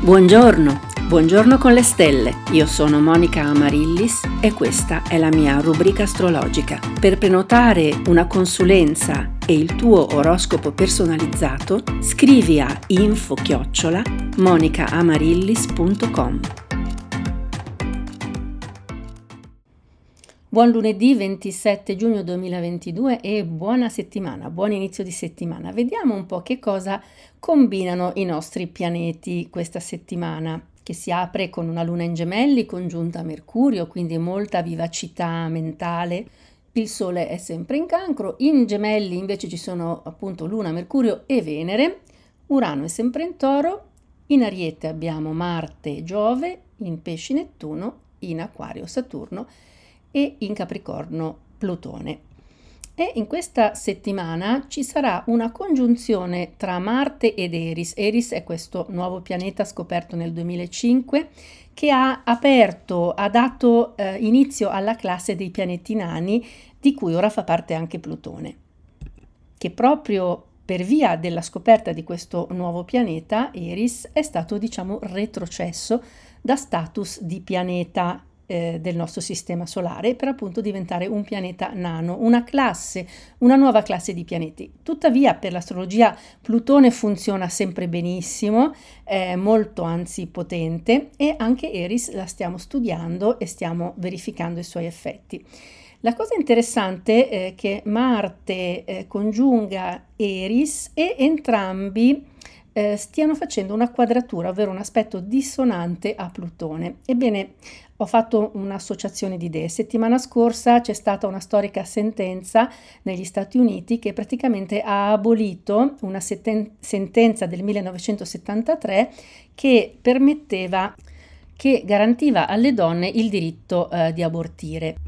Buongiorno, buongiorno con le stelle. Io sono Monica Amarillis e questa è la mia rubrica astrologica. Per prenotare una consulenza e il tuo oroscopo personalizzato, scrivi a info-chiocciola Buon lunedì 27 giugno 2022 e buona settimana, buon inizio di settimana. Vediamo un po' che cosa combinano i nostri pianeti questa settimana, che si apre con una luna in gemelli congiunta a Mercurio, quindi molta vivacità mentale. Il Sole è sempre in cancro, in gemelli invece ci sono appunto Luna, Mercurio e Venere, Urano è sempre in toro, in Ariete abbiamo Marte e Giove, in Pesci Nettuno, in Acquario Saturno e in Capricorno Plutone. E in questa settimana ci sarà una congiunzione tra Marte ed Eris. Eris è questo nuovo pianeta scoperto nel 2005 che ha aperto, ha dato eh, inizio alla classe dei pianeti nani, di cui ora fa parte anche Plutone, che proprio per via della scoperta di questo nuovo pianeta, Eris è stato, diciamo, retrocesso da status di pianeta eh, del nostro sistema solare per appunto diventare un pianeta nano, una classe, una nuova classe di pianeti. Tuttavia per l'astrologia Plutone funziona sempre benissimo, è molto anzi potente e anche Eris la stiamo studiando e stiamo verificando i suoi effetti. La cosa interessante è che Marte eh, congiunga Eris e entrambi eh, stiano facendo una quadratura, ovvero un aspetto dissonante a Plutone. Ebbene, ho fatto un'associazione di idee. Settimana scorsa c'è stata una storica sentenza negli Stati Uniti che praticamente ha abolito una seten- sentenza del 1973 che permetteva, che garantiva alle donne il diritto eh, di abortire.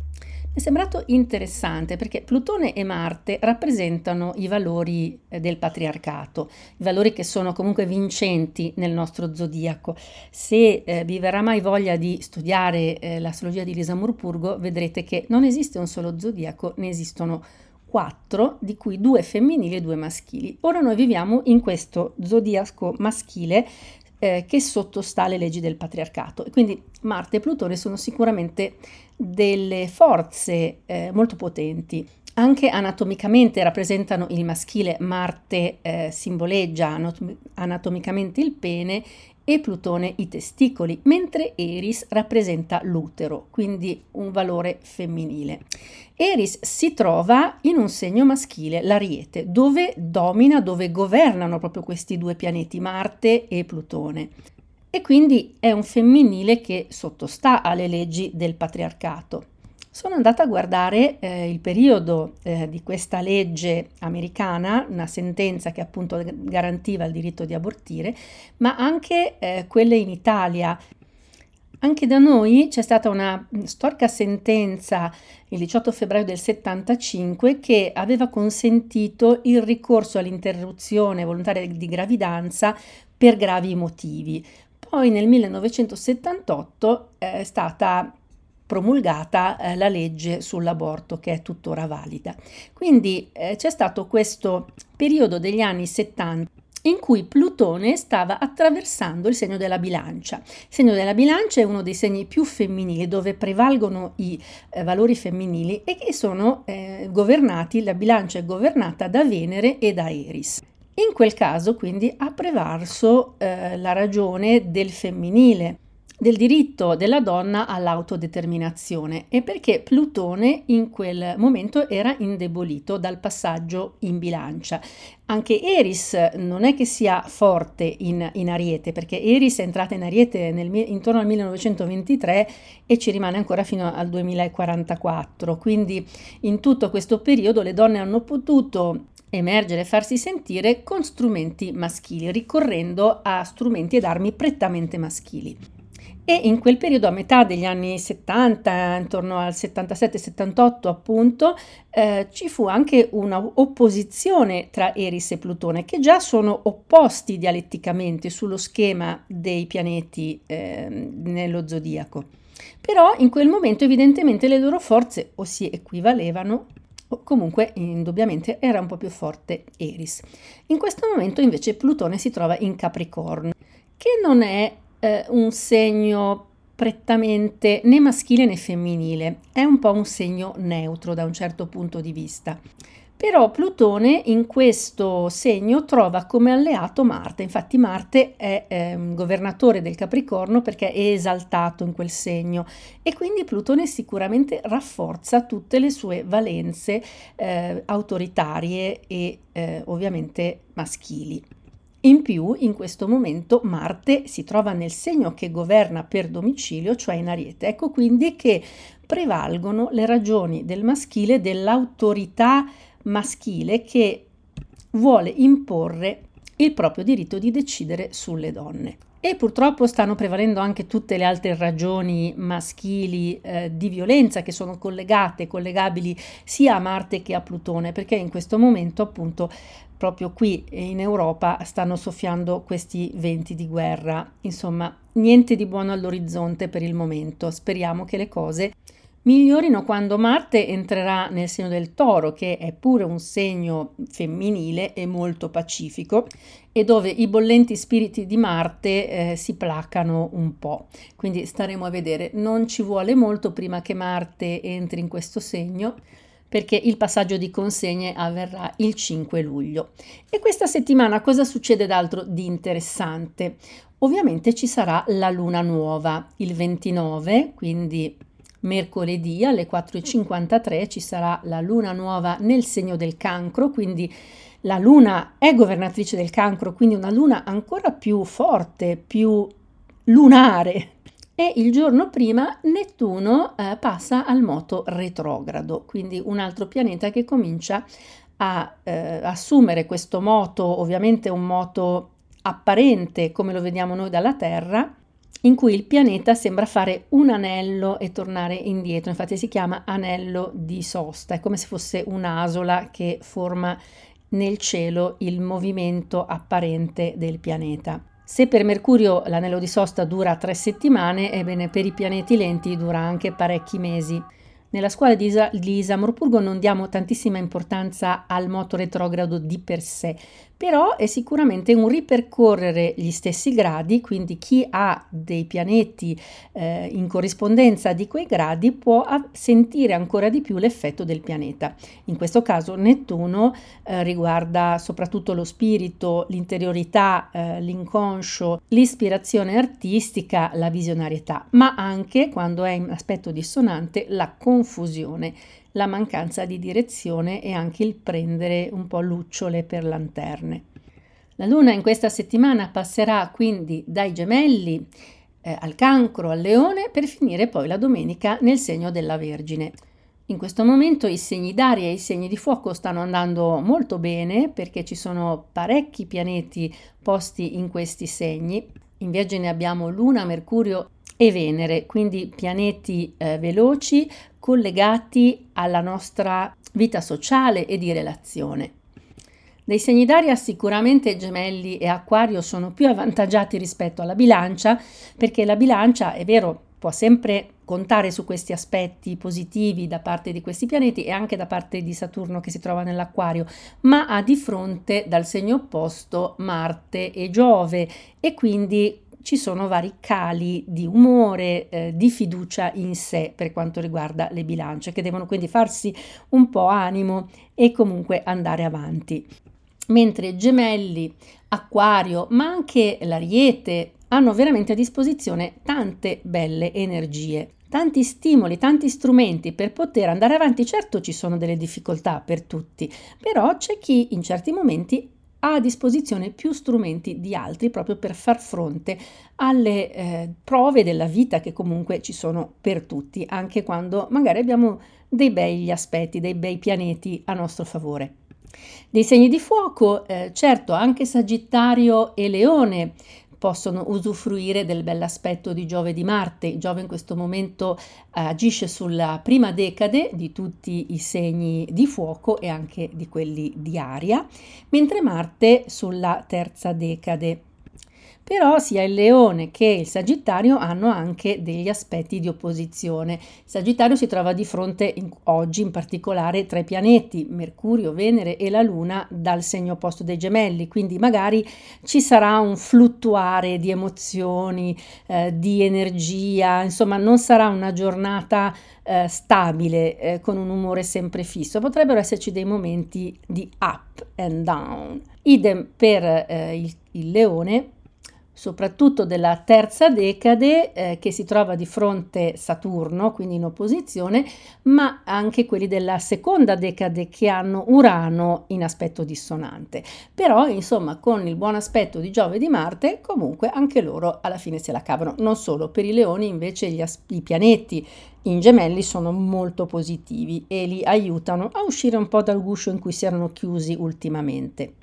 Mi è sembrato interessante perché Plutone e Marte rappresentano i valori eh, del patriarcato, i valori che sono comunque vincenti nel nostro zodiaco. Se eh, vi verrà mai voglia di studiare eh, l'astrologia di Lisa Murpurgo, vedrete che non esiste un solo zodiaco, ne esistono quattro, di cui due femminili e due maschili. Ora noi viviamo in questo zodiaco maschile eh, che sottostà alle leggi del patriarcato. Quindi Marte e Plutone sono sicuramente delle forze eh, molto potenti. Anche anatomicamente rappresentano il maschile, Marte eh, simboleggia anatomicamente il pene e Plutone i testicoli, mentre Eris rappresenta l'utero, quindi un valore femminile. Eris si trova in un segno maschile, l'Ariete, dove domina, dove governano proprio questi due pianeti, Marte e Plutone. E quindi è un femminile che sottostà alle leggi del patriarcato sono andata a guardare eh, il periodo eh, di questa legge americana, una sentenza che appunto garantiva il diritto di abortire, ma anche eh, quelle in Italia. Anche da noi c'è stata una storica sentenza il 18 febbraio del 75 che aveva consentito il ricorso all'interruzione volontaria di gravidanza per gravi motivi. Poi nel 1978 è stata promulgata eh, la legge sull'aborto che è tuttora valida. Quindi eh, c'è stato questo periodo degli anni 70 in cui Plutone stava attraversando il segno della bilancia. Il segno della bilancia è uno dei segni più femminili dove prevalgono i eh, valori femminili e che sono eh, governati, la bilancia è governata da Venere e da Eris. In quel caso quindi ha prevalso eh, la ragione del femminile del diritto della donna all'autodeterminazione e perché Plutone in quel momento era indebolito dal passaggio in bilancia. Anche Eris non è che sia forte in, in Ariete, perché Eris è entrata in Ariete nel, intorno al 1923 e ci rimane ancora fino al 2044. Quindi in tutto questo periodo le donne hanno potuto emergere e farsi sentire con strumenti maschili, ricorrendo a strumenti ed armi prettamente maschili e in quel periodo, a metà degli anni 70, intorno al 77-78 appunto, eh, ci fu anche un'opposizione tra Eris e Plutone, che già sono opposti dialetticamente sullo schema dei pianeti eh, nello zodiaco. Però in quel momento evidentemente le loro forze o si equivalevano o comunque indubbiamente era un po' più forte Eris. In questo momento invece Plutone si trova in Capricorno che non è eh, un segno prettamente né maschile né femminile, è un po' un segno neutro da un certo punto di vista. Però Plutone in questo segno trova come alleato Marte, infatti Marte è eh, governatore del Capricorno perché è esaltato in quel segno e quindi Plutone sicuramente rafforza tutte le sue valenze eh, autoritarie e eh, ovviamente maschili. In più, in questo momento Marte si trova nel segno che governa per domicilio, cioè in Ariete. Ecco quindi che prevalgono le ragioni del maschile, dell'autorità maschile che vuole imporre il proprio diritto di decidere sulle donne. E purtroppo stanno prevalendo anche tutte le altre ragioni maschili eh, di violenza che sono collegate, collegabili sia a Marte che a Plutone, perché in questo momento appunto proprio qui in Europa stanno soffiando questi venti di guerra. Insomma, niente di buono all'orizzonte per il momento. Speriamo che le cose migliorino quando Marte entrerà nel segno del toro, che è pure un segno femminile e molto pacifico, e dove i bollenti spiriti di Marte eh, si placano un po'. Quindi staremo a vedere. Non ci vuole molto prima che Marte entri in questo segno perché il passaggio di consegne avverrà il 5 luglio. E questa settimana cosa succede d'altro di interessante? Ovviamente ci sarà la luna nuova il 29, quindi mercoledì alle 4.53 ci sarà la luna nuova nel segno del cancro, quindi la luna è governatrice del cancro, quindi una luna ancora più forte, più lunare. E il giorno prima Nettuno eh, passa al moto retrogrado, quindi un altro pianeta che comincia a eh, assumere questo moto, ovviamente un moto apparente come lo vediamo noi dalla Terra, in cui il pianeta sembra fare un anello e tornare indietro, infatti si chiama anello di sosta, è come se fosse un'asola che forma nel cielo il movimento apparente del pianeta. Se per Mercurio l'anello di sosta dura tre settimane, ebbene per i pianeti lenti dura anche parecchi mesi. Nella scuola di, Isa, di Isamorpurgo non diamo tantissima importanza al moto retrogrado di per sé, però è sicuramente un ripercorrere gli stessi gradi, quindi chi ha dei pianeti eh, in corrispondenza di quei gradi può sentire ancora di più l'effetto del pianeta. In questo caso Nettuno eh, riguarda soprattutto lo spirito, l'interiorità, eh, l'inconscio, l'ispirazione artistica, la visionarietà, ma anche quando è in aspetto dissonante la confusione la mancanza di direzione e anche il prendere un po' lucciole per lanterne. La luna in questa settimana passerà quindi dai gemelli eh, al cancro, al leone, per finire poi la domenica nel segno della Vergine. In questo momento i segni d'aria e i segni di fuoco stanno andando molto bene perché ci sono parecchi pianeti posti in questi segni. In Vergine abbiamo Luna, Mercurio e Venere, quindi pianeti eh, veloci collegati alla nostra vita sociale e di relazione. Dei segni d'aria sicuramente gemelli e acquario sono più avvantaggiati rispetto alla bilancia perché la bilancia, è vero, può sempre contare su questi aspetti positivi da parte di questi pianeti e anche da parte di Saturno che si trova nell'acquario, ma ha di fronte dal segno opposto Marte e Giove e quindi ci sono vari cali di umore, eh, di fiducia in sé per quanto riguarda le bilance, che devono quindi farsi un po' animo e comunque andare avanti. Mentre gemelli, acquario, ma anche l'ariete hanno veramente a disposizione tante belle energie tanti stimoli, tanti strumenti per poter andare avanti. Certo ci sono delle difficoltà per tutti, però c'è chi in certi momenti ha a disposizione più strumenti di altri proprio per far fronte alle eh, prove della vita che comunque ci sono per tutti, anche quando magari abbiamo dei begli aspetti, dei bei pianeti a nostro favore. Dei segni di fuoco, eh, certo, anche Sagittario e Leone possono usufruire del bell'aspetto di Giove e di Marte. Giove in questo momento eh, agisce sulla prima decade di tutti i segni di fuoco e anche di quelli di aria, mentre Marte sulla terza decade. Però sia il leone che il sagittario hanno anche degli aspetti di opposizione. Il sagittario si trova di fronte in, oggi in particolare tra i pianeti, Mercurio, Venere e la Luna dal segno opposto dei gemelli, quindi magari ci sarà un fluttuare di emozioni, eh, di energia, insomma non sarà una giornata eh, stabile, eh, con un umore sempre fisso, potrebbero esserci dei momenti di up and down. Idem per eh, il, il leone soprattutto della terza decade eh, che si trova di fronte Saturno, quindi in opposizione, ma anche quelli della seconda decade che hanno Urano in aspetto dissonante. Però, insomma, con il buon aspetto di Giove e di Marte, comunque anche loro alla fine se la cavano. Non solo, per i leoni invece gli as- i pianeti in gemelli sono molto positivi e li aiutano a uscire un po' dal guscio in cui si erano chiusi ultimamente.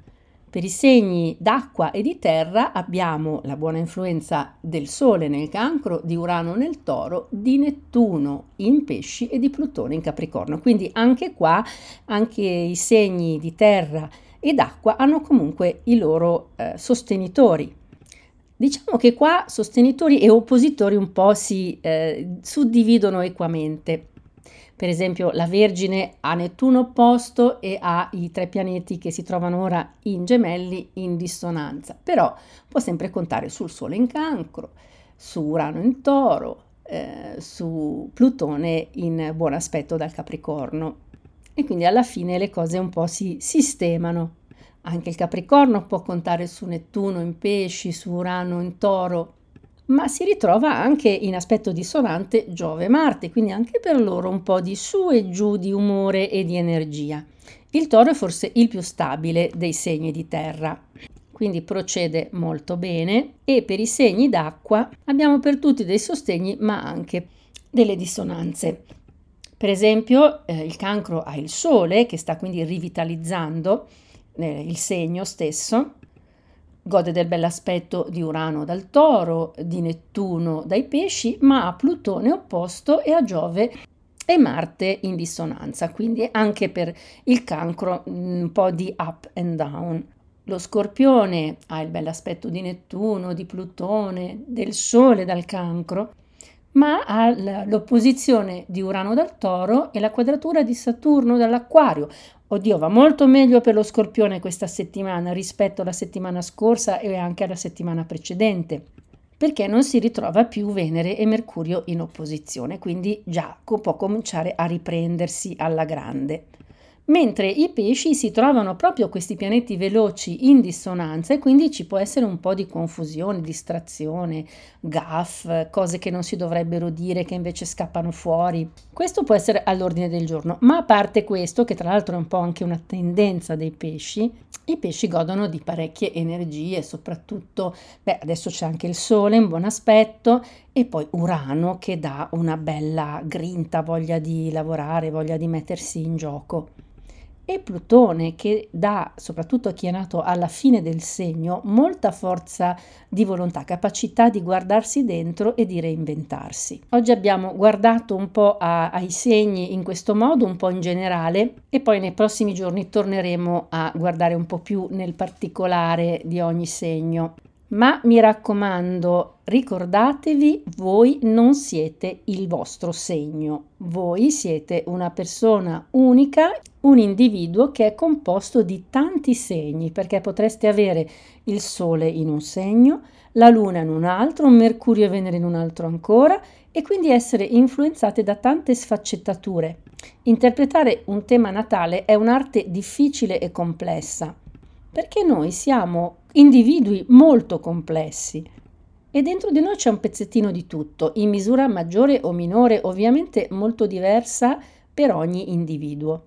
Per i segni d'acqua e di terra abbiamo la buona influenza del Sole nel cancro, di Urano nel toro, di Nettuno in pesci e di Plutone in capricorno. Quindi anche qua, anche i segni di terra e d'acqua hanno comunque i loro eh, sostenitori. Diciamo che qua sostenitori e oppositori un po' si eh, suddividono equamente. Per esempio la Vergine ha Nettuno opposto e ha i tre pianeti che si trovano ora in gemelli in dissonanza, però può sempre contare sul Sole in cancro, su Urano in toro, eh, su Plutone in buon aspetto dal Capricorno. E quindi alla fine le cose un po' si sistemano. Anche il Capricorno può contare su Nettuno in pesci, su Urano in toro ma si ritrova anche in aspetto dissonante Giove e Marte, quindi anche per loro un po' di su e giù di umore e di energia. Il toro è forse il più stabile dei segni di terra, quindi procede molto bene e per i segni d'acqua abbiamo per tutti dei sostegni ma anche delle dissonanze. Per esempio eh, il cancro ha il sole che sta quindi rivitalizzando eh, il segno stesso Gode del bell'aspetto di Urano dal Toro, di Nettuno dai Pesci, ma ha Plutone opposto e a Giove e Marte in dissonanza, quindi anche per il cancro un po' di up and down. Lo scorpione ha il bell'aspetto di Nettuno, di Plutone, del Sole dal cancro, ma ha l'opposizione di Urano dal Toro e la quadratura di Saturno dall'Acquario, Oddio, va molto meglio per lo scorpione questa settimana rispetto alla settimana scorsa e anche alla settimana precedente, perché non si ritrova più Venere e Mercurio in opposizione, quindi già può cominciare a riprendersi alla grande mentre i pesci si trovano proprio questi pianeti veloci in dissonanza e quindi ci può essere un po' di confusione, distrazione, gaff, cose che non si dovrebbero dire che invece scappano fuori. Questo può essere all'ordine del giorno, ma a parte questo, che tra l'altro è un po' anche una tendenza dei pesci, i pesci godono di parecchie energie, soprattutto, beh, adesso c'è anche il sole in buon aspetto e poi Urano che dà una bella grinta, voglia di lavorare, voglia di mettersi in gioco e Plutone che dà, soprattutto a chi è nato alla fine del segno, molta forza di volontà, capacità di guardarsi dentro e di reinventarsi. Oggi abbiamo guardato un po' a, ai segni in questo modo, un po' in generale, e poi nei prossimi giorni torneremo a guardare un po' più nel particolare di ogni segno. Ma mi raccomando, ricordatevi, voi non siete il vostro segno, voi siete una persona unica, un individuo che è composto di tanti segni, perché potreste avere il Sole in un segno, la Luna in un altro, Mercurio e Venere in un altro ancora, e quindi essere influenzate da tante sfaccettature. Interpretare un tema natale è un'arte difficile e complessa, perché noi siamo individui molto complessi e dentro di noi c'è un pezzettino di tutto, in misura maggiore o minore, ovviamente molto diversa per ogni individuo.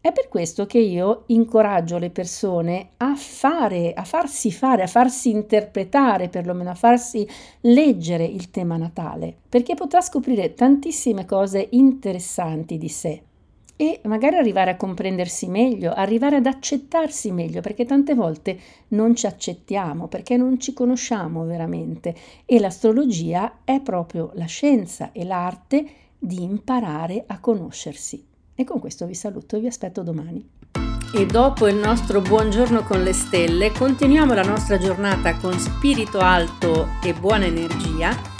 È per questo che io incoraggio le persone a fare, a farsi fare, a farsi interpretare, perlomeno a farsi leggere il tema natale, perché potrà scoprire tantissime cose interessanti di sé e magari arrivare a comprendersi meglio, arrivare ad accettarsi meglio, perché tante volte non ci accettiamo, perché non ci conosciamo veramente e l'astrologia è proprio la scienza e l'arte di imparare a conoscersi. E con questo vi saluto e vi aspetto domani. E dopo il nostro buongiorno con le stelle, continuiamo la nostra giornata con spirito alto e buona energia